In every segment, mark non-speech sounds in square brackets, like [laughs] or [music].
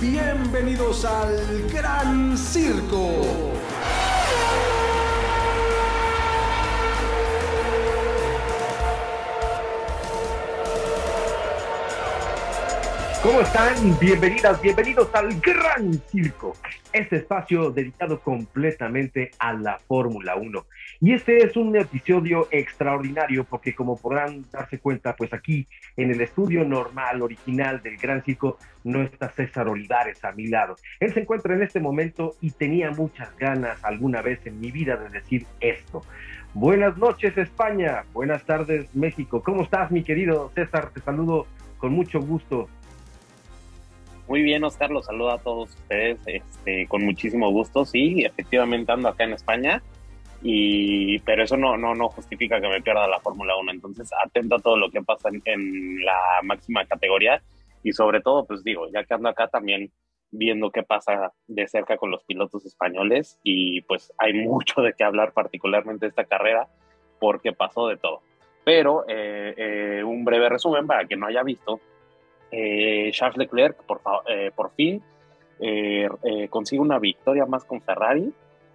Bienvenidos al Gran Circo. ¿Cómo están? Bienvenidas, bienvenidos al Gran Circo, este espacio dedicado completamente a la Fórmula 1. Y este es un episodio extraordinario porque como podrán darse cuenta, pues aquí en el estudio normal, original del Gran Circo, no está César Olivares a mi lado. Él se encuentra en este momento y tenía muchas ganas alguna vez en mi vida de decir esto. Buenas noches España, buenas tardes México. ¿Cómo estás mi querido César? Te saludo con mucho gusto. Muy bien, Oscar, los saludo a todos ustedes este, con muchísimo gusto. Sí, efectivamente ando acá en España, y, pero eso no, no, no justifica que me pierda la Fórmula 1. Entonces, atento a todo lo que pasa en, la máxima categoría y sobre todo, pues digo, ya que ando acá también viendo qué pasa de cerca con los pilotos españoles y pues hay [laughs] mucho de qué hablar particularmente esta carrera porque pasó de todo. Pero eh, eh, un breve resumen para que no haya visto, eh, Charles Leclerc por, eh, fin eh, consigue una victoria más con Ferrari.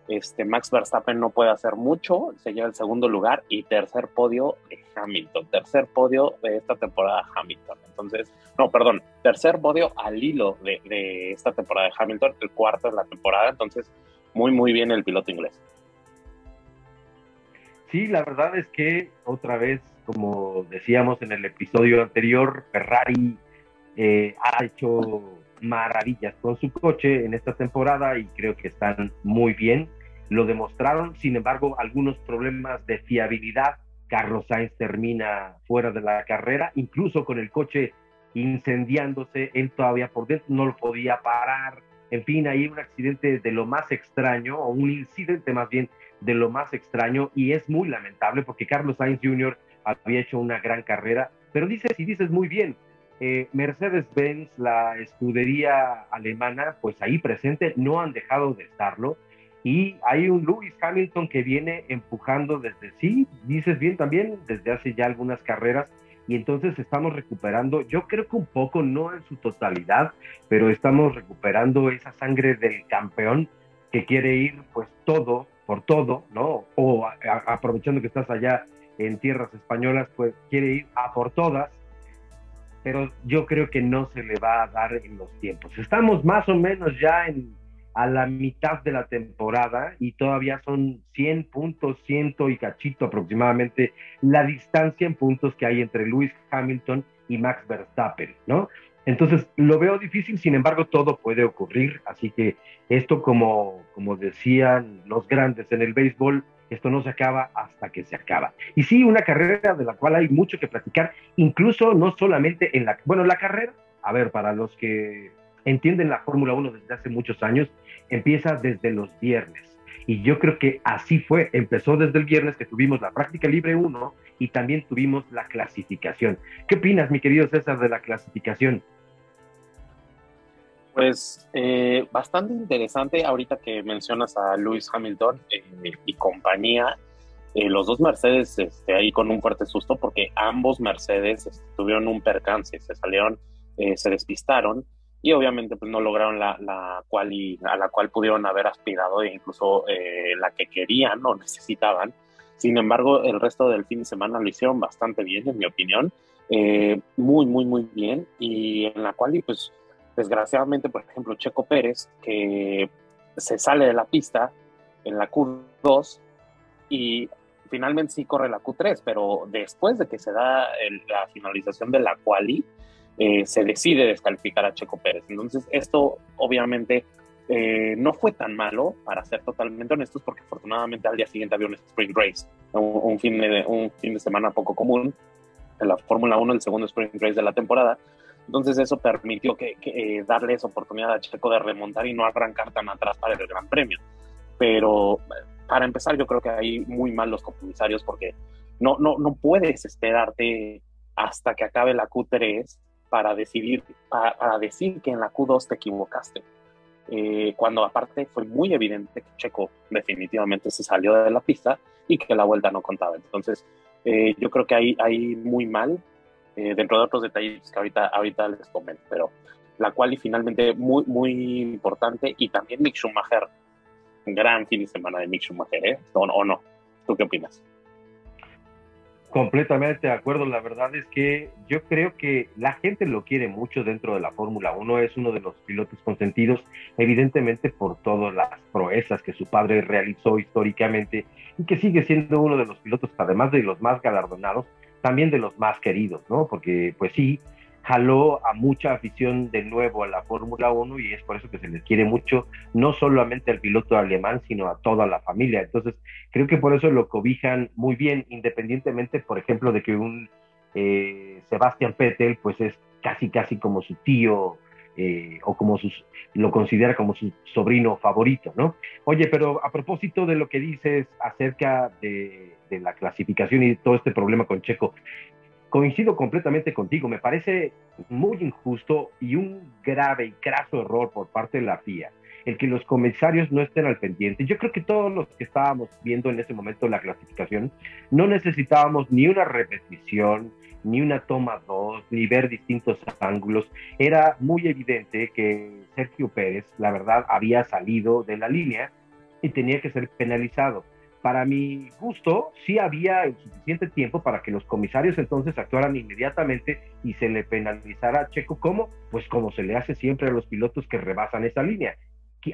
Este, Max Verstappen no puede hacer mucho, se lleva el segundo lugar y tercer podio de Hamilton, tercer podio de esta temporada Hamilton. Entonces, no, perdón, tercer podio al hilo de, de esta temporada de Hamilton, el cuarto en la temporada. Entonces, muy, muy bien el piloto inglés. Sí, la verdad es que otra vez, como decíamos en el episodio anterior, Ferrari eh, ha hecho maravillas con su coche en esta temporada y creo que están muy bien. Lo demostraron, sin embargo, algunos problemas de fiabilidad. Carlos Sainz termina fuera de la carrera, incluso con el coche incendiándose, él todavía por dentro no lo podía parar. En fin, hay un accidente de lo más extraño, o un incidente más bien de lo más extraño, y es muy lamentable porque Carlos Sainz Jr. había hecho una gran carrera, pero dices y dices muy bien, eh, Mercedes-Benz, la escudería alemana, pues ahí presente, no han dejado de estarlo. Y hay un Lewis Hamilton que viene empujando desde, sí, dices bien también, desde hace ya algunas carreras. Y entonces estamos recuperando, yo creo que un poco, no en su totalidad, pero estamos recuperando esa sangre del campeón que quiere ir pues todo por todo, ¿no? O aprovechando que estás allá en tierras españolas, pues quiere ir a por todas pero yo creo que no se le va a dar en los tiempos. Estamos más o menos ya en, a la mitad de la temporada y todavía son 100 puntos, 100 y cachito aproximadamente la distancia en puntos que hay entre Lewis Hamilton y Max Verstappen, ¿no? Entonces lo veo difícil, sin embargo todo puede ocurrir, así que esto como, como decían los grandes en el béisbol, esto no se acaba hasta que se acaba. Y sí, una carrera de la cual hay mucho que platicar, incluso no solamente en la, bueno, la carrera, a ver, para los que entienden la Fórmula 1 desde hace muchos años, empieza desde los viernes. Y yo creo que así fue, empezó desde el viernes que tuvimos la práctica libre 1 y también tuvimos la clasificación. ¿Qué opinas, mi querido César, de la clasificación? Pues eh, bastante interesante ahorita que mencionas a Lewis Hamilton eh, y compañía. Eh, los dos Mercedes este, ahí con un fuerte susto porque ambos Mercedes este, tuvieron un percance, se salieron, se despistaron y obviamente pues no lograron la, la cual a la cual pudieron haber aspirado e incluso la que querían o necesitaban. Sin embargo, el resto del fin de semana lo hicieron bastante bien, en mi opinión. muy, muy, muy bien. Y en la cual, pues, Desgraciadamente, por ejemplo, Checo Pérez, que se sale de la pista en la Q2 y finalmente sí corre la Q3, pero después de que se da la finalización de la quali, eh, se decide descalificar a Checo Pérez. Entonces, esto obviamente eh, no fue tan malo, para ser totalmente honestos, porque afortunadamente al día siguiente había un Spring Race, un, fin, de, un fin de semana poco común en la Fórmula 1, el segundo Spring Race de la temporada, entonces eso permitió que, eh, darle esa oportunidad a Checo de remontar y no arrancar tan atrás para el Gran Premio. Pero para empezar yo creo que hay muy mal los comisarios porque no, no, no puedes esperarte hasta que acabe la Q3 para decidir, para, decir que en la Q2 te equivocaste. Eh, cuando aparte fue muy evidente que Checo definitivamente se salió de la pista y que la vuelta no contaba. Entonces, eh, yo creo que ahí, ahí muy mal eh, dentro de otros detalles que ahorita, ahorita les comento. Pero la cual y finalmente muy, muy importante, y también Mick Schumacher, gran fin de semana de Mick Schumacher, ¿eh? ¿O, o no? ¿Tú qué opinas? Completamente de acuerdo. La verdad es que yo creo que la gente lo quiere mucho dentro de la Fórmula 1. Es uno de los pilotos consentidos, evidentemente por todas las proezas que su padre realizó históricamente y que sigue siendo uno de los pilotos, además de los más galardonados, también de los más queridos, ¿no? Porque, pues sí, jaló a mucha afición de nuevo a la Fórmula 1 y es por eso que se les quiere mucho, no solamente al piloto alemán, sino a toda la familia. Entonces, creo que por eso lo cobijan muy bien, independientemente, por ejemplo, de que un eh, Sebastián Vettel, pues es casi, casi como su tío eh, o como sus, lo considera como su sobrino favorito, ¿no? Oye, pero a propósito de lo que dices acerca de, de la clasificación y todo este problema con Checo, coincido completamente contigo. Me parece muy injusto y un grave y craso error por parte de la FIA el que los comisarios no estén al pendiente. Yo creo que todos los que estábamos viendo en ese momento la clasificación no necesitábamos ni una repetición, ni una toma dos, ni ver distintos ángulos. Era muy evidente que Sergio Pérez, la verdad, había salido de la línea y tenía que ser penalizado para mi gusto, sí había el suficiente tiempo para que los comisarios entonces actuaran inmediatamente y se le penalizara a Checo como, pues como se le hace siempre a los pilotos que rebasan esa línea,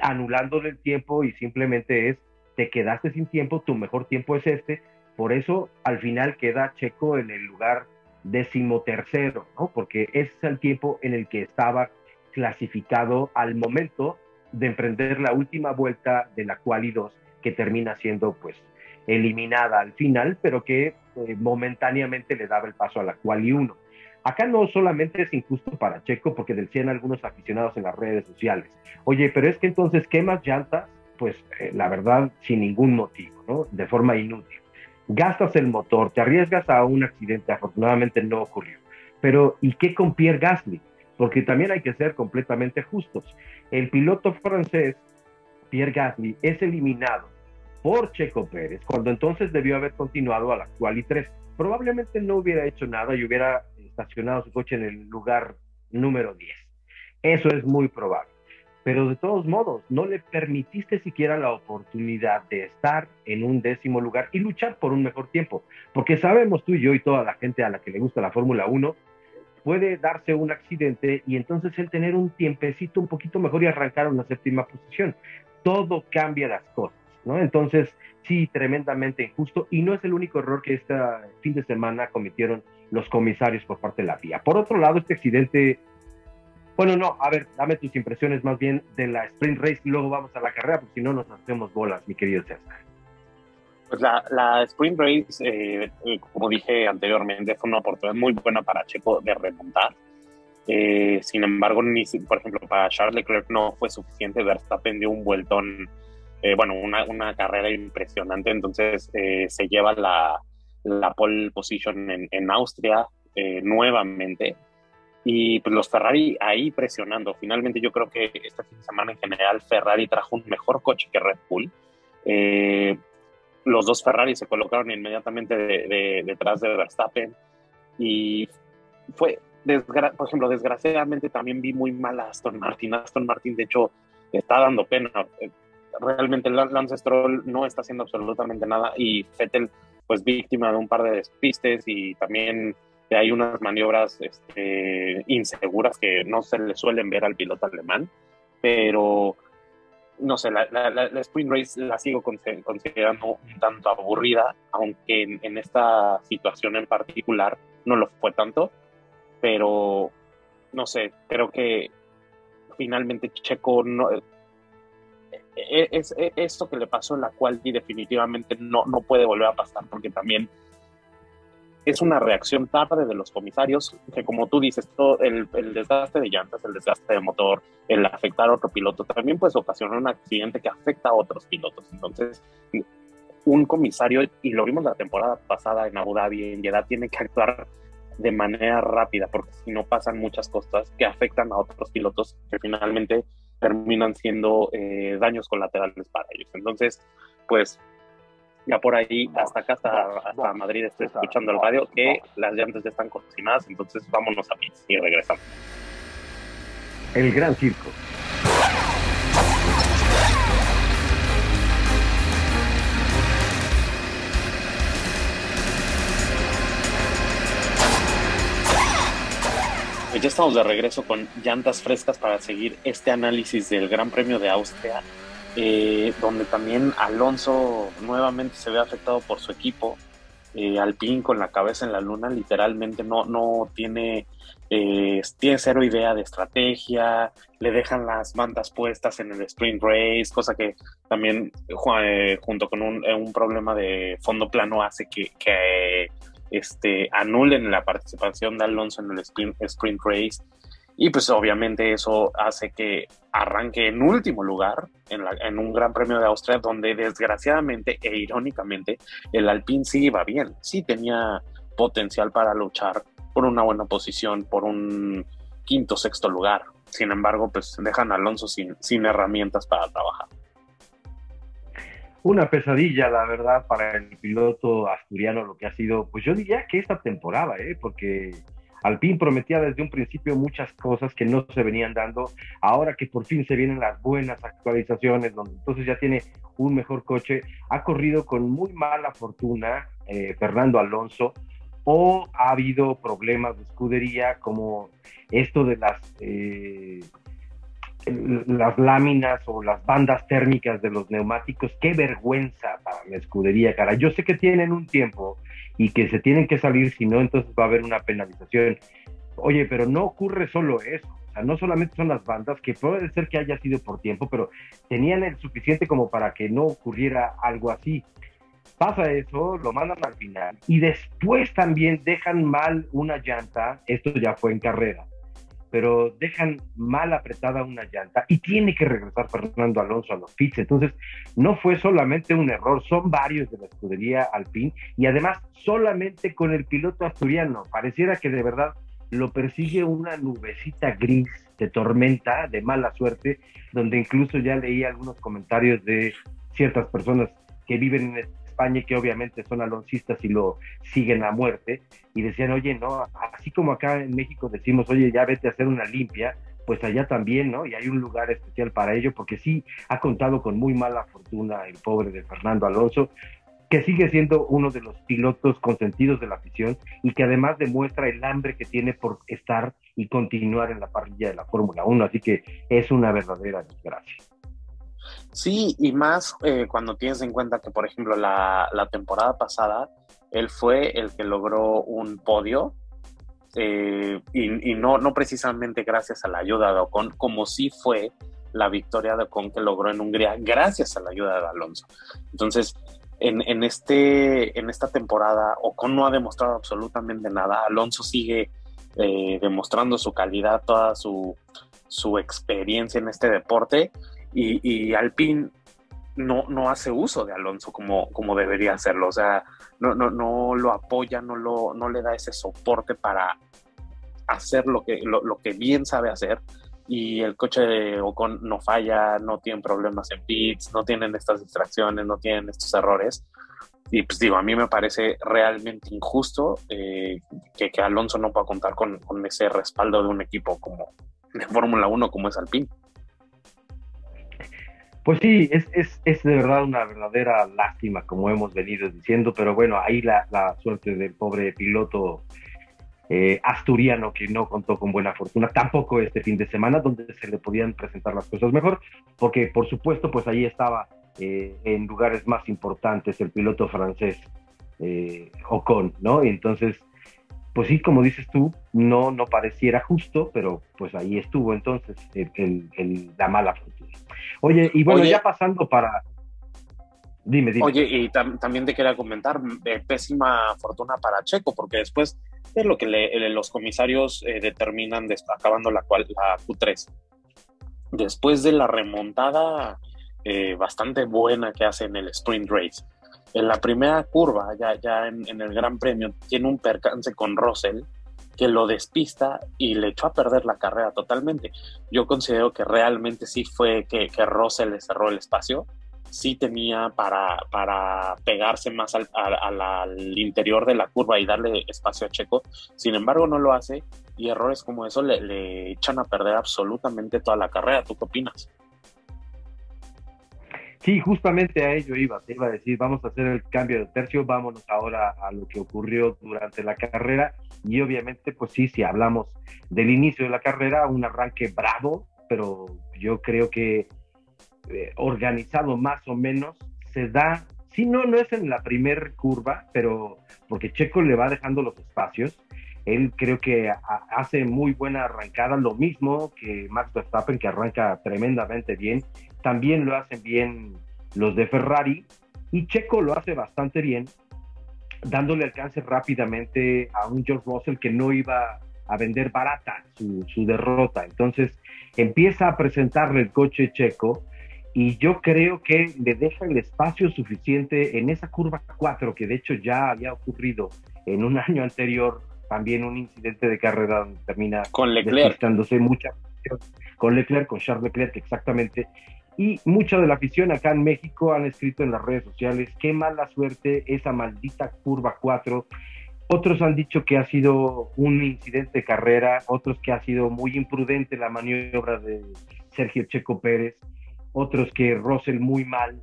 anulándole el tiempo y simplemente es, te quedaste sin tiempo, tu mejor tiempo es este, por eso al final queda Checo en el lugar decimotercero, ¿no? Porque ese es el tiempo en el que estaba clasificado al momento de emprender la última vuelta de la quali 2 que termina siendo pues eliminada al final, pero que eh, momentáneamente le daba el paso a la quali 1. Acá no solamente es injusto para Checo, porque decían algunos aficionados en las redes sociales, oye, pero es que entonces quemas llantas, pues eh, la verdad sin ningún motivo, ¿no? De forma inútil. Gastas el motor, te arriesgas a un accidente, afortunadamente no ocurrió. Pero ¿y qué con Pierre Gasly? Porque también hay que ser completamente justos. El piloto francés Pierre Gasly es eliminado por Checo Pérez, cuando entonces debió haber continuado a la quali 3. Probablemente no hubiera hecho nada y hubiera estacionado su coche en el lugar número 10. Eso es muy probable. Pero de todos modos, no le permitiste siquiera la oportunidad de estar en un décimo lugar y luchar por un mejor tiempo. Porque sabemos tú y yo y toda la gente a la que le gusta la Fórmula 1, puede darse un accidente y entonces él tener un tiempecito un poquito mejor y arrancar a una séptima posición todo cambia las cosas, ¿no? Entonces, sí, tremendamente injusto y no es el único error que este fin de semana cometieron los comisarios por parte de la FIA. Por otro lado, este accidente, bueno, no, a ver, dame tus impresiones más bien de la sprint race y luego vamos a la carrera, porque si no nos hacemos bolas, mi querido César. Pues la, la sprint race, eh, como dije anteriormente, fue una oportunidad muy buena para Checo de remontar eh, sin embargo, ni, por ejemplo, para Charles Leclerc no fue suficiente. Verstappen dio un vueltón, eh, bueno, una, una, carrera impresionante. Entonces eh, se lleva la, la, pole position en, en Austria nuevamente. Y pues los Ferrari ahí presionando. Finalmente, yo creo que esta semana en general Ferrari trajo un mejor coche que Red Bull. los dos Ferrari se colocaron inmediatamente detrás de Verstappen. Y fue, por ejemplo, desgraciadamente también vi muy mal a Aston Martin. Aston Martin, de hecho, está dando pena. Eh, realmente Lance Stroll no está haciendo absolutamente nada y Vettel, pues víctima de un par de despistes y también hay unas maniobras este, inseguras que no se le suelen ver al piloto alemán, pero no sé, la, la, sprint race la sigo considerando un tanto aburrida, aunque en, en, esta situación en particular no lo fue tanto pero no sé, creo que finalmente Checo no, es, es, esto que le pasó en la cual definitivamente no, no puede volver a pasar porque también es una reacción tarde de los comisarios que como tú dices, todo el, el, desgaste de llantas, el desgaste de motor, el afectar a otro piloto, también puede ocasionar un accidente que afecta a otros pilotos. Entonces, un comisario, y lo vimos la temporada pasada en Abu Dhabi, en Jeddah, tiene que actuar de manera rápida, porque si no pasan muchas cosas que afectan a otros pilotos que finalmente terminan siendo eh, daños colaterales para ellos. Entonces, pues ya por ahí, hasta acá, hasta, Madrid, estoy escuchando el radio que las llantas ya están cocinadas, entonces vámonos a mí y regresamos. el Gran Circo. Pues ya estamos de regreso con llantas frescas para seguir este análisis del Gran Premio de Austria, eh, donde también Alonso nuevamente se ve afectado por su equipo. Eh, con la cabeza en la luna, literalmente no, no tiene, eh, tiene cero idea de estrategia, le dejan las mantas puestas en el sprint race, cosa que también eh, junto con un, un, problema de fondo plano hace que, que este, anulen la participación de Alonso en el sprint, race. Y pues obviamente eso hace que arranque en último lugar en, un Gran Premio de Austria, donde desgraciadamente e irónicamente el Alpine sí iba bien, sí tenía potencial para luchar por una buena posición, por un quinto, sexto lugar. Sin embargo, pues dejan a Alonso sin herramientas para trabajar una pesadilla, la verdad, para el piloto asturiano, lo que ha sido, pues yo diría que esta temporada, ¿eh? porque Alpine prometía desde un principio muchas cosas que no se venían dando. Ahora que por fin se vienen las buenas actualizaciones, donde entonces ya tiene un mejor coche, ha corrido con muy mala fortuna eh, Fernando Alonso o ha habido problemas de escudería como esto de las eh, las láminas o las bandas térmicas de los neumáticos, qué vergüenza para la escudería, cara. Yo sé que tienen un tiempo y que se tienen que salir, si no, entonces va a haber una penalización. Oye, pero no ocurre solo eso. O sea, no solamente son las bandas, que puede ser que haya sido por tiempo, pero tenían el suficiente como para que no ocurriera algo así. Pasa eso, lo mandan al final y después también dejan mal una llanta, esto ya fue en carrera, pero dejan mal apretada una llanta y tiene que regresar Fernando Alonso a los pits. Entonces, no fue solamente un error, son varios de la escudería Alpine y además solamente con el piloto asturiano. Pareciera que de verdad lo persigue una nubecita gris de tormenta, de mala suerte, donde incluso ya leí algunos comentarios de ciertas personas que viven en España que obviamente son aloncistas y lo siguen a muerte, y decían, oye, no, así como acá en México decimos, oye, ya vete a hacer una limpia, pues allá también, ¿no? Y hay un lugar especial para ello, porque sí ha contado con muy mala fortuna el pobre de Fernando Alonso, que sigue siendo uno de los pilotos consentidos de la afición y que además demuestra el hambre que tiene por estar y continuar en la parrilla de la Fórmula 1, así que es una verdadera desgracia. Sí, y más eh, cuando tienes en cuenta que, por ejemplo, la, temporada pasada, él fue el que logró un podio, eh, y, no, no precisamente gracias a la ayuda de Ocon, como sí fue la victoria de Ocon que logró en Hungría gracias a la ayuda de Alonso. Entonces, en, este, en esta temporada, Ocon no ha demostrado absolutamente nada. Alonso sigue eh, demostrando su calidad, toda su, su experiencia en este deporte y, y no, no hace uso de Alonso como, como debería hacerlo, o sea, no, no, no lo apoya, no, lo, no le da ese soporte para hacer lo que, lo, que bien sabe hacer y el coche de Ocon no falla, no tiene problemas en pits, no tienen estas distracciones, no tienen estos errores. Y pues digo, a mí me parece realmente injusto eh, que, que, Alonso no pueda contar con, con, ese respaldo de un equipo como de Fórmula 1 como es Alpine. Pues sí, es, es, es, de verdad una verdadera lástima, como hemos venido diciendo, pero bueno, ahí la, la suerte del pobre piloto eh, asturiano que no contó con buena fortuna, tampoco este fin de semana, donde se le podían presentar las cosas mejor, porque por supuesto, pues ahí estaba eh, en lugares más importantes el piloto francés eh, Ocon, ¿no? Entonces, pues sí, como dices tú, no, no pareciera justo, pero pues ahí estuvo entonces el, la mala fortuna. Oye, y bueno, ya pasando para... Dime, dime. Oye, y también te quería comentar, eh, pésima fortuna para Checo, porque después de lo que los comisarios eh, determinan de, acabando la, cual, la Q3, después de la remontada eh, bastante buena que hace en el sprint race, en la primera curva, ya, ya en, en, el Gran Premio, tiene un percance con Russell que lo despista y le echó a perder la carrera totalmente. Yo considero que realmente sí fue que, que le cerró el espacio sí tenía para, para pegarse más al, al, interior de la curva y darle espacio a Checo. Sin embargo, no lo hace y errores como eso le, le echan a perder absolutamente toda la carrera. ¿Tú qué opinas? Sí, justamente a ello iba, te iba a decir, vamos a hacer el cambio de tercio, vámonos ahora a lo que ocurrió durante la carrera y obviamente, pues sí, si hablamos del inicio de la carrera, un arranque bravo, pero yo creo que eh, organizado más o menos, se da, sí, no, no es en la primer curva, pero porque Checo le va dejando los espacios, él creo que hace muy buena arrancada, lo mismo que Max Verstappen, que arranca tremendamente bien, también lo hacen bien los de Ferrari, y Checo lo hace bastante bien, dándole alcance rápidamente a un George Russell que no iba a vender barata su, su derrota. Entonces empieza a presentarle el coche Checo y yo creo que le deja el espacio suficiente en esa curva 4, que de hecho ya había ocurrido en un [laughs] año anterior, también un incidente de carrera donde termina con Leclerc. mucha con Leclerc, con Charles Leclerc exactamente. Y mucha de la afición acá en México han escrito en las redes sociales, qué mala suerte esa maldita curva 4. Otros han dicho que ha sido un incidente de carrera, otros que ha sido muy imprudente la maniobra de Sergio Checo Pérez otros que Russell muy mal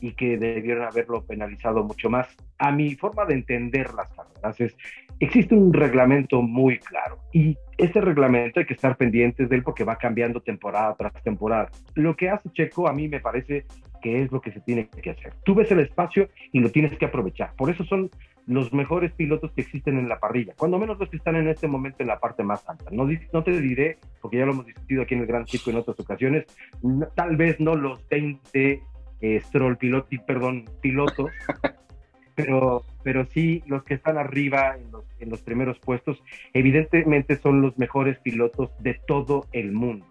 y que debieron haberlo penalizado mucho más. A mi forma de entender las carreras es, existe un reglamento muy claro y este reglamento hay que estar pendientes de él porque va cambiando temporada tras temporada. Lo que hace Checo a mí me parece que es lo que se tiene que hacer. Tú ves el espacio y lo tienes que aprovechar. Por eso son los mejores pilotos que existen en la parrilla, cuando menos los que están en este momento en la parte más alta. No, no te diré, porque ya lo hemos discutido aquí en el Gran Circo en otras ocasiones, tal vez no los 20 eh, Stroll piloti, perdón, pilotos, [laughs] pero, pero sí los que están arriba en los, en los primeros puestos, evidentemente son los mejores pilotos de todo el mundo.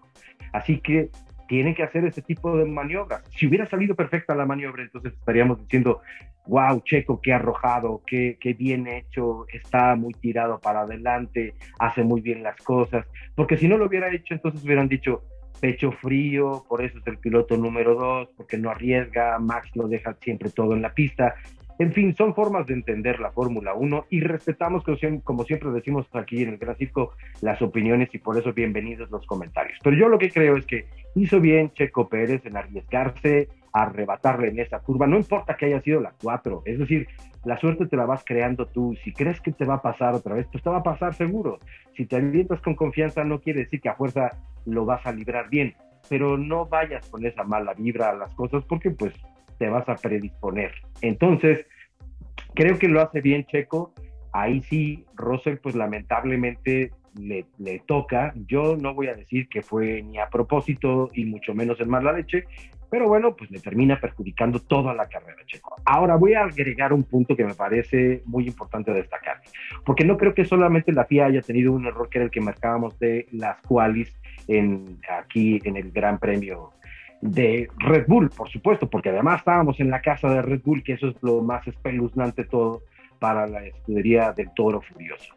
Así que tienen que hacer ese tipo de maniobras. Si hubiera salido perfecta la maniobra, entonces estaríamos diciendo, wow, Checo, qué arrojado, qué, qué bien hecho, está muy tirado para adelante, hace muy bien las cosas. Porque si no lo hubiera hecho, entonces hubieran dicho, pecho frío, por eso es el piloto número dos, porque no arriesga, Max lo deja siempre todo en la pista. En fin, son formas de entender la Fórmula 1 y respetamos, como siempre decimos aquí en el Gran Circo, las opiniones y por eso bienvenidos los comentarios. Pero yo lo que creo es que hizo bien Checo Pérez en arriesgarse arrebatarle en esa curva, no importa que haya sido la 4, es decir, la suerte te la vas creando tú, si crees que te va a pasar otra vez, pues te va a pasar seguro. Si te alientas con confianza no quiere decir que a fuerza lo vas a librar bien, pero no vayas con esa mala vibra a las cosas porque pues te vas a predisponer. Entonces, creo que lo hace bien Checo. Ahí sí, Russell, pues lamentablemente le, le, toca. Yo no voy a decir que fue ni a propósito y mucho menos en mala leche, pero bueno, pues le termina perjudicando toda la carrera Checo. Ahora voy a agregar un punto que me parece muy importante destacar, porque no creo que solamente la FIA haya tenido un error que era el que marcábamos de las qualis en, aquí en el Gran Premio de Red Bull, por supuesto, porque además estábamos en la casa de Red Bull, que eso es lo más espeluznante todo para la escudería del Toro Furioso.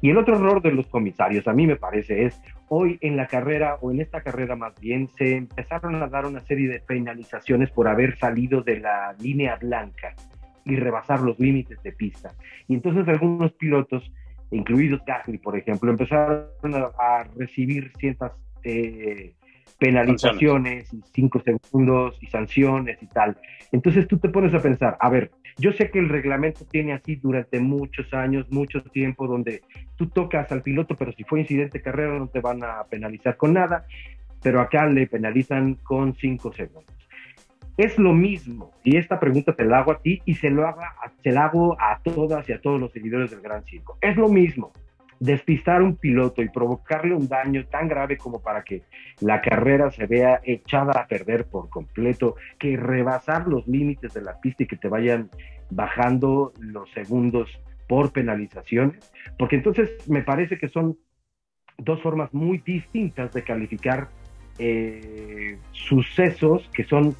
Y el otro error de los comisarios, a mí me parece, es hoy en la carrera, o en esta carrera más bien, se empezaron a dar una serie de penalizaciones por haber salido de la línea blanca y rebasar los límites de pista. Y entonces algunos pilotos, incluidos Gasly, por ejemplo, empezaron a, recibir ciertas eh, penalizaciones y cinco segundos y sanciones y tal. Entonces tú te pones a pensar, a ver, yo sé que el reglamento tiene así durante muchos años, mucho tiempo, donde tú tocas al piloto, pero si fue incidente de carrera no te van a penalizar con nada, pero acá le penalizan con cinco segundos. Es lo mismo, y esta pregunta te la hago a ti y se lo, haga, se la hago a todas y a todos los seguidores del Gran Circo. Es lo mismo despistar a un piloto y provocarle un daño tan grave como para que la carrera se vea echada a perder por completo, que rebasar los límites de la pista y que te vayan bajando los segundos por penalizaciones, porque entonces me parece que son dos formas muy distintas de calificar eh, sucesos que son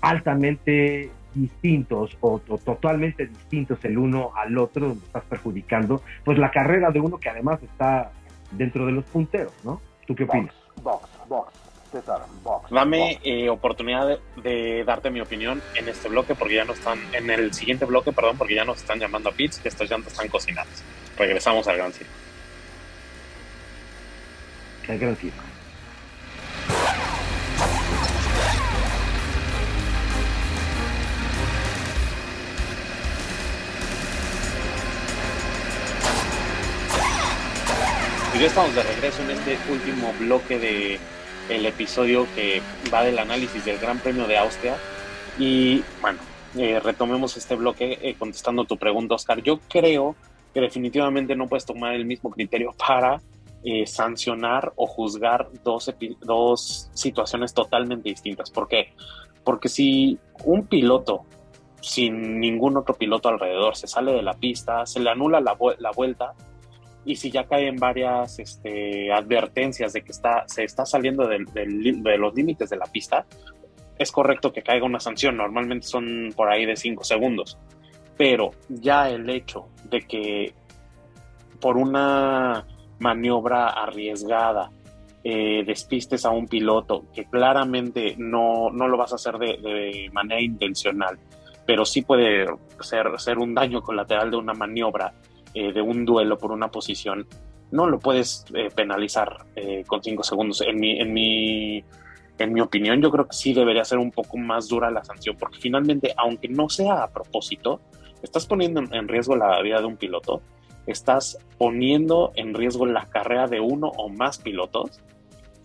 altamente distintos o, totalmente distintos el uno al otro, donde estás perjudicando, pues la carrera de uno que además está dentro de los punteros, ¿no? ¿Tú qué opinas? Box, box. César, Dame eh, oportunidad de, darte mi opinión en este bloque, porque ya no están, en el siguiente bloque, perdón, porque ya nos están llamando a pits, que estas llantas están cocinadas. Regresamos al Gran Circo. Al Gran Circo. Ya estamos de regreso en este último bloque de el episodio que va del análisis del Gran Premio de Austria. Y bueno, eh, retomemos este bloque eh, contestando tu pregunta, Oscar. Yo creo que definitivamente no puedes tomar el mismo criterio para eh, sancionar o juzgar dos, dos situaciones totalmente distintas. ¿Por qué? Porque si un piloto sin ningún otro piloto alrededor se sale de la pista, se le anula la, la vuelta, y si ya caen varias este, advertencias de que está, se está saliendo de los límites de la pista, es correcto que caiga una sanción. Normalmente son por ahí de 5 segundos. Pero ya el hecho de que por una maniobra arriesgada eh, despistes a un piloto que claramente no, no lo vas a hacer de, de, manera intencional, pero sí puede ser, ser un daño colateral de una maniobra eh, de un duelo por una posición, no lo puedes eh, penalizar eh, con cinco segundos. En mi, en, mi, en mi opinión, yo creo que sí debería ser un poco más dura la sanción, porque finalmente, aunque no sea a propósito, estás poniendo en riesgo la vida de un piloto, estás poniendo en riesgo la carrera de uno o más pilotos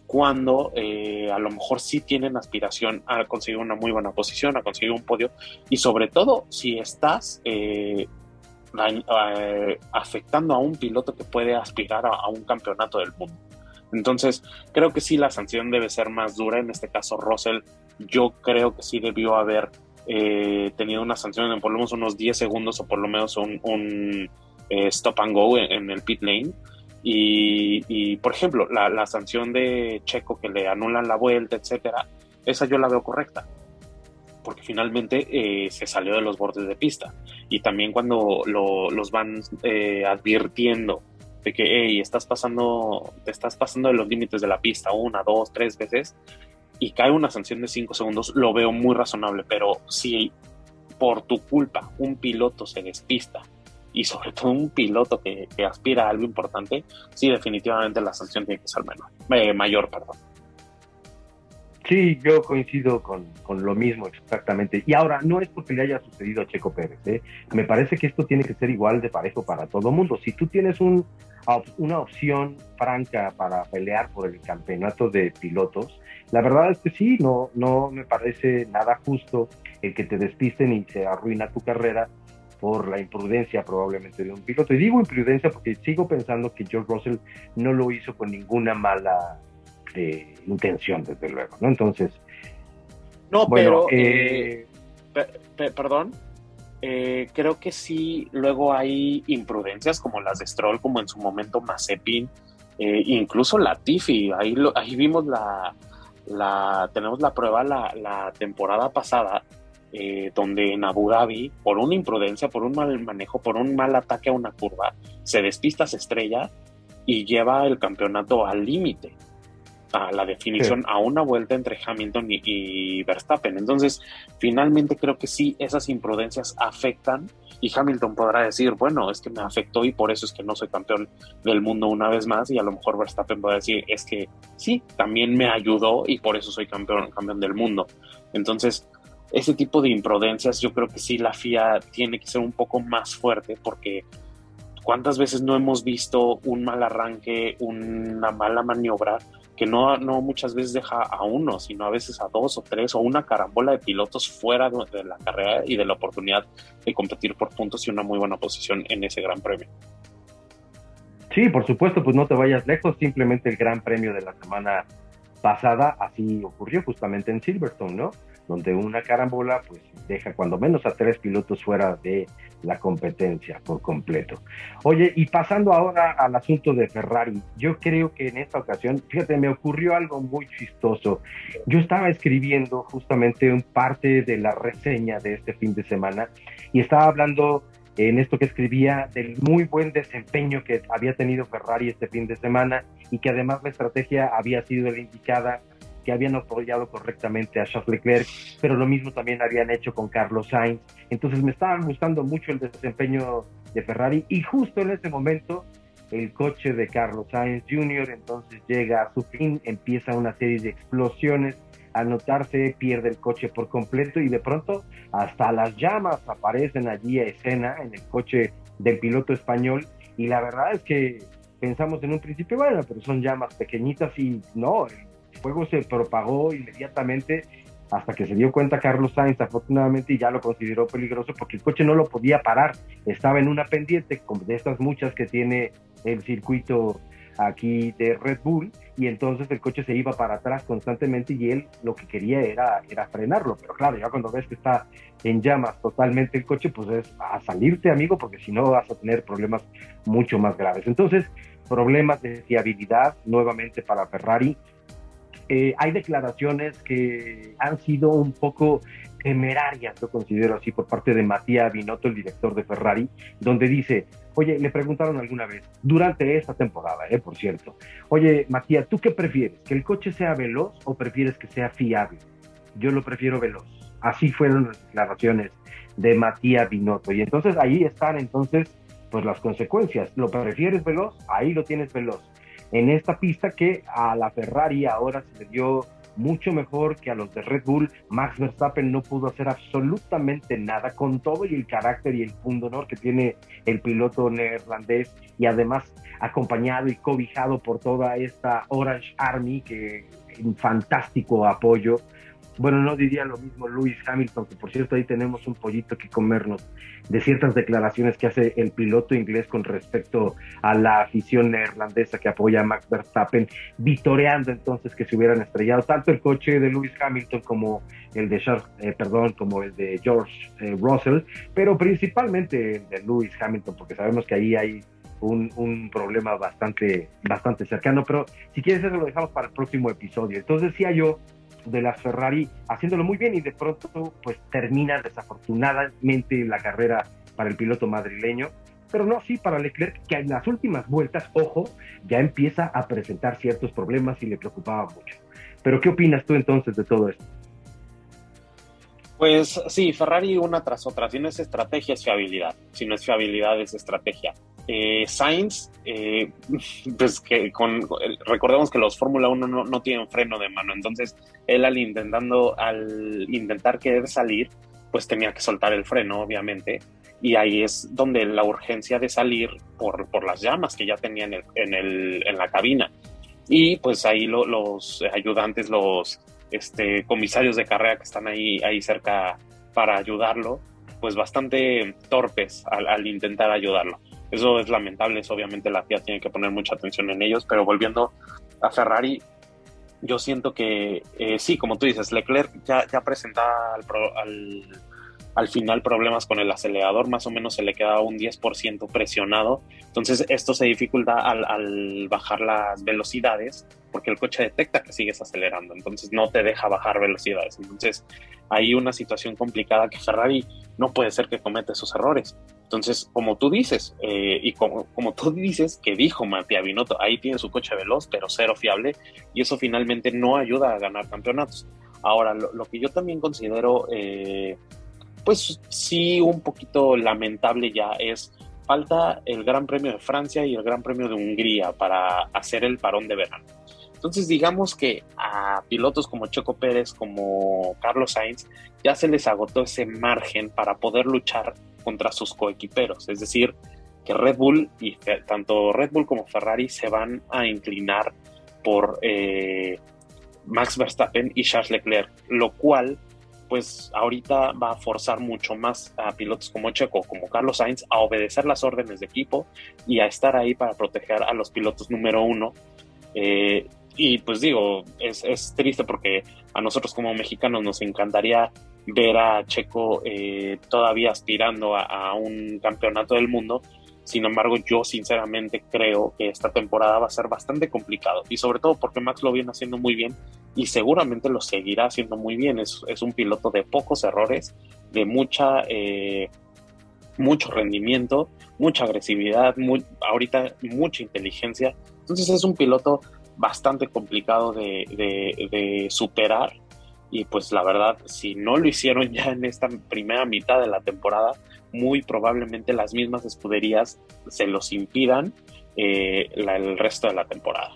cuando a lo mejor sí tienen aspiración a conseguir una muy buena posición, a conseguir un podio y sobre todo si estás eh, afectando a un piloto que puede aspirar a, un campeonato del mundo. Entonces, creo que sí la sanción debe ser más dura. En este caso, Russell, yo creo que sí debió haber eh, tenido una sanción de por lo menos unos 10 segundos o por lo menos un, eh, stop and go en, el pit lane. Y, por ejemplo, la, la, sanción de Checo que le anulan la vuelta, etcétera, esa yo la veo correcta porque finalmente eh, se salió de los bordes de pista. Y también cuando los van eh, advirtiendo de que, hey, estás pasando, te estás pasando de los límites de la pista una, dos, tres veces, y cae una sanción de cinco segundos, lo veo muy razonable. Pero si por tu culpa un piloto se despista, y sobre todo un piloto que, aspira a algo importante, sí, definitivamente la sanción tiene que ser menor, eh, mayor, perdón. Sí, yo coincido con, lo mismo exactamente. Y ahora, no es porque le haya sucedido a Checo Pérez. ¿eh? Me parece que esto tiene que ser igual de parejo para todo mundo. Si tú tienes un, una opción franca para pelear por el campeonato de pilotos, la verdad es que sí, no, no me parece nada justo el que te despisten y se arruina tu carrera por la imprudencia probablemente de un piloto. Y digo imprudencia porque sigo pensando que George Russell no lo hizo con ninguna mala de intención, desde luego, ¿no? Entonces. No, pero. Eh, eh, perdón. Eh, creo que sí, luego hay imprudencias como las de Stroll, como en su momento Mazepin, incluso la Tiffy. Ahí, ahí vimos la, la. Tenemos la prueba la, la temporada pasada. donde en Abu Dhabi, por una imprudencia, por un mal manejo, por un mal ataque a una curva, se despista, se estrella y lleva el campeonato al límite a la definición a una vuelta entre Hamilton y, Verstappen. Entonces, finalmente creo que sí, esas imprudencias afectan y Hamilton podrá decir, bueno, es que me afectó y por eso es que no soy campeón del mundo una vez más y a lo mejor Verstappen podrá decir, es que sí, también me ayudó y por eso soy campeón, campeón del mundo. Entonces, ese tipo de imprudencias yo creo que sí la FIA tiene que ser un poco más fuerte porque cuántas veces no hemos visto un mal arranque, una mala maniobra que no, no muchas veces deja a uno, sino a veces a dos o tres o una carambola de pilotos fuera de, la carrera y de la oportunidad de competir por puntos y una muy buena posición en ese gran premio. Sí, por supuesto, pues no te vayas lejos, simplemente el gran premio de la semana pasada así ocurrió justamente en Silverstone, ¿no? Donde una carambola pues deja cuando menos a tres pilotos fuera de la competencia por completo. Oye, y pasando ahora al asunto de Ferrari, yo creo que en esta ocasión, fíjate, me ocurrió algo muy chistoso. Yo estaba escribiendo justamente un parte de la reseña de este fin de semana y estaba hablando en esto que escribía del muy buen desempeño que había tenido Ferrari este fin de semana y que además la estrategia había sido la indicada que habían apoyado correctamente a Charles Leclerc, pero lo mismo también habían hecho con Carlos Sainz. Entonces me estaba gustando mucho el desempeño de Ferrari y justo en ese momento el coche de Carlos Sainz Jr. entonces llega a su fin, empieza una serie de explosiones, al notarse pierde el coche por completo y de pronto hasta las llamas aparecen allí a escena en el coche del piloto español y la verdad es que pensamos en un principio, bueno, pero son llamas pequeñitas y no, el fuego se propagó inmediatamente hasta que se dio cuenta Carlos Sainz afortunadamente y ya lo consideró peligroso porque el coche no lo podía parar, estaba en una pendiente de estas muchas que tiene el circuito aquí de Red Bull y entonces el coche se iba para atrás constantemente y él lo que quería era, era frenarlo, pero claro, ya cuando ves que está en llamas totalmente el coche, pues es a salirte amigo porque si no vas a tener problemas mucho más graves. Entonces, problemas de fiabilidad nuevamente para Ferrari, eh, hay declaraciones que han sido un poco temerarias, lo considero así, por parte de Matías Binotto, el director de Ferrari, donde dice, oye, le preguntaron alguna vez, durante esta temporada, eh, por cierto, oye, Matías, ¿tú qué prefieres? ¿Que el coche sea veloz o prefieres que sea fiable? Yo lo prefiero veloz. Así fueron las declaraciones de Matías Binotto. Y entonces ahí están entonces pues las consecuencias. ¿Lo prefieres veloz? Ahí lo tienes veloz en esta pista que a la Ferrari ahora se le dio mucho mejor que a los de Red Bull. Max Verstappen no pudo hacer absolutamente nada con todo y el carácter y el punto honor que tiene el piloto neerlandés y además acompañado y cobijado por toda esta Orange Army que un fantástico apoyo bueno, no diría lo mismo Lewis Hamilton, que por cierto ahí tenemos un pollito que comernos de ciertas declaraciones que hace el piloto inglés con respecto a la afición neerlandesa que apoya a Max Verstappen, vitoreando entonces que se hubieran estrellado tanto el coche de Lewis Hamilton como el de Charles, eh, perdón, como el de George eh, Russell, pero principalmente el de Lewis Hamilton, porque sabemos que ahí hay un, problema bastante, bastante cercano, pero si quieres eso lo dejamos para el próximo episodio. Entonces decía yo de las Ferrari haciéndolo muy bien y de pronto pues termina desafortunadamente la carrera para el piloto madrileño, pero no así para Leclerc, que en las últimas vueltas, ojo, ya empieza a presentar ciertos problemas y le preocupaba mucho. Pero ¿qué opinas tú entonces de todo esto? Pues sí, Ferrari una tras otra. Si no es estrategia, es fiabilidad. Si no es fiabilidad, es estrategia. Eh, Sainz, eh, [laughs] pues que con, recordemos que los Fórmula 1 no, no, tienen freno de mano, entonces él al intentando, al intentar querer salir, pues tenía que soltar el freno, obviamente, y ahí es donde la urgencia de salir por, por las llamas que ya tenía en, el, en, el, en la cabina. Y pues ahí los ayudantes, los este, comisarios de carrera que están ahí, ahí cerca para ayudarlo, pues bastante torpes al, al intentar ayudarlo. Eso es lamentable, eso obviamente la FIA tiene que poner mucha atención en ellos, pero volviendo a Ferrari, yo siento que eh, sí, como tú dices, Leclerc ya, ya presenta al, al, final problemas con el acelerador, más o menos se le queda un 10% presionado, entonces esto se dificulta al, al bajar las velocidades porque el coche detecta que sigues acelerando, entonces no te deja bajar velocidades. Entonces hay una situación complicada que Ferrari no puede ser que cometa esos errores. Entonces, como tú dices, eh, y como, como tú dices que dijo Matías Binotto, ahí tiene su coche veloz, pero cero fiable, y eso finalmente no ayuda a ganar campeonatos. Ahora, lo, que yo también considero, eh, pues sí, un poquito lamentable ya es falta el Gran Premio de Francia y el Gran Premio de Hungría para hacer el parón de verano. Entonces, digamos que a pilotos como Choco Pérez, como Carlos Sainz, ya se les agotó ese margen para poder luchar contra sus coequiperos. Es decir, que Red Bull y tanto Red Bull como Ferrari se van a inclinar por eh, Max Verstappen y Charles Leclerc, lo cual pues ahorita va a forzar mucho más a pilotos como Checo, como Carlos Sainz, a obedecer las órdenes de equipo y a estar ahí para proteger a los pilotos número uno. Eh, y pues digo, es, triste porque a nosotros como mexicanos nos encantaría ver a Checo eh, todavía aspirando a, un campeonato del mundo. Sin embargo, yo sinceramente creo que esta temporada va a ser bastante complicado y sobre todo porque Max lo viene haciendo muy bien y seguramente lo seguirá haciendo muy bien. Es, es un piloto de pocos errores, de mucha, eh, mucho rendimiento, mucha agresividad, ahorita mucha inteligencia. Entonces es un piloto bastante complicado de, de, superar. Y pues la verdad, si no lo hicieron ya en esta primera mitad de la temporada, muy probablemente las mismas escuderías se los impidan eh, el resto de la temporada.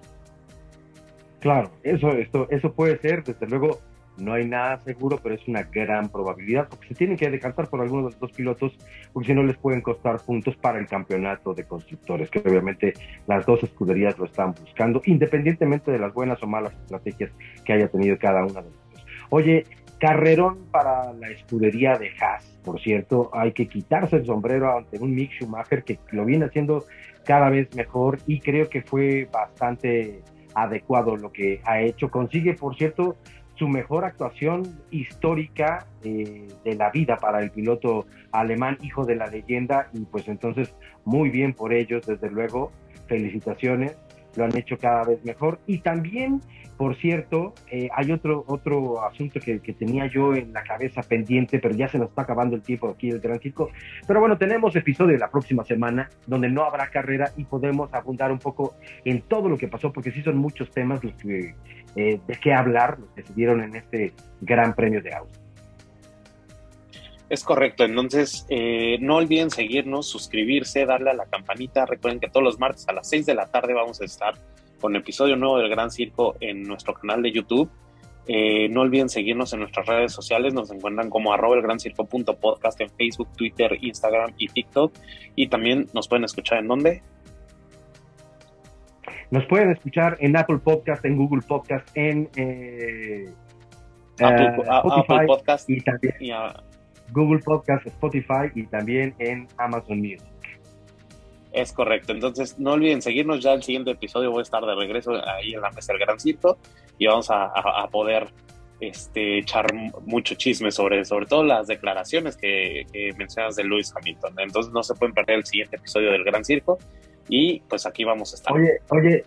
Claro, eso, esto, eso puede ser, desde luego no hay nada seguro, pero es una gran probabilidad, porque se tienen que decantar por algunos de los dos pilotos, porque si no les pueden costar puntos para el campeonato de constructores, que obviamente las dos escuderías lo están buscando, independientemente de las buenas o malas estrategias que haya tenido cada una de ellos. Oye, carrerón para la escudería de Haas, por cierto, hay que quitarse el sombrero ante un Mick Schumacher que lo viene haciendo cada vez mejor y creo que fue bastante adecuado lo que ha hecho. Consigue, por cierto, su mejor actuación histórica eh, de la vida para el piloto alemán, hijo de la leyenda, y pues entonces muy bien por ellos, desde luego, felicitaciones, lo han hecho cada vez mejor. Y también, por cierto, eh, hay otro, otro asunto que, tenía yo en la cabeza pendiente, pero ya se nos está acabando el tiempo aquí del Gran Circo. Pero bueno, tenemos episodio la próxima semana donde no habrá carrera y podemos abundar un poco en todo lo que pasó, porque sí son muchos temas los que eh, de qué hablar los que se dieron en este Gran Premio de Austria. Es correcto, entonces eh, no olviden seguirnos, suscribirse, darle a la campanita. Recuerden que todos los martes a las 6 de la tarde vamos a estar con episodio nuevo del Gran Circo en nuestro canal de YouTube. Eh, no olviden seguirnos en nuestras redes sociales, nos encuentran como arroba el gran circo podcast en Facebook, Twitter, Instagram y TikTok. Y también nos pueden escuchar en dónde? Nos pueden escuchar en Apple Podcast, en Google Podcast, en eh, Apple, Spotify Podcast y también Google Podcast, Spotify y también en Amazon Music. Es correcto. Entonces, no olviden seguirnos. Ya el siguiente episodio voy a estar de regreso ahí en la mesa del Gran Circo y vamos a, poder este, echar mucho chisme sobre, sobre todo las declaraciones que, que, mencionas de Lewis Hamilton. Entonces, no se pueden perder el siguiente episodio del Gran Circo. Y pues aquí vamos a estar. Oye, oye,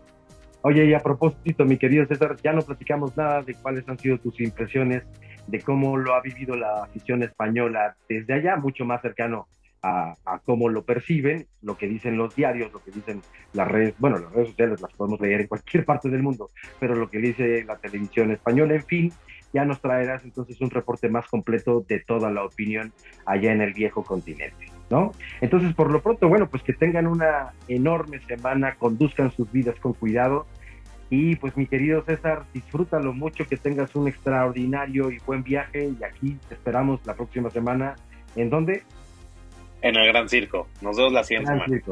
oye, y a propósito, mi querido César, ya no platicamos nada de cuáles han sido tus impresiones de cómo lo ha vivido la afición española desde allá, mucho más cercano a, cómo lo perciben, lo que dicen los diarios, lo que dicen las redes, bueno, las redes sociales las podemos leer en cualquier [laughs] parte del mundo, pero lo que dice la televisión española, en fin, ya nos traerás entonces un reporte más completo de toda la opinión allá en el viejo continente. ¿no? Entonces, por lo pronto, bueno, pues que tengan una enorme semana, conduzcan sus vidas con cuidado. Y pues mi querido César, disfrútalo mucho, que tengas un extraordinario y buen viaje. Y aquí te esperamos la próxima semana. ¿En dónde? En el Gran Circo. Nos vemos la siguiente semana.